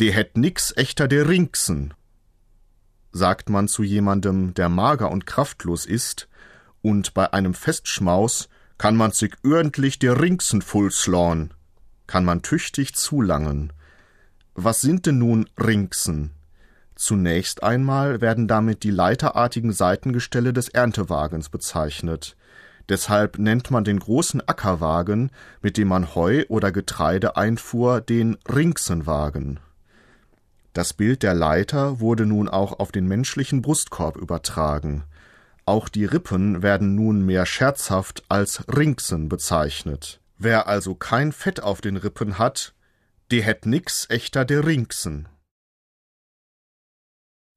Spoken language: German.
de hätt nix echter de Rinksen. Sagt man zu jemandem, der mager und kraftlos ist, und bei einem Festschmaus kann man sich ordentlich de Rinksen voll slorn, kann man tüchtig zulangen. Was sind denn nun Rinksen? Zunächst einmal werden damit die leiterartigen Seitengestelle des Erntewagens bezeichnet. Deshalb nennt man den großen Ackerwagen, mit dem man Heu oder Getreide einfuhr, den Rinksenwagen. Das Bild der Leiter wurde nun auch auf den menschlichen Brustkorb übertragen. Auch die Rippen werden nun mehr scherzhaft als Rinksen bezeichnet. Wer also kein Fett auf den Rippen hat, de hätt nix echter der Rinksen.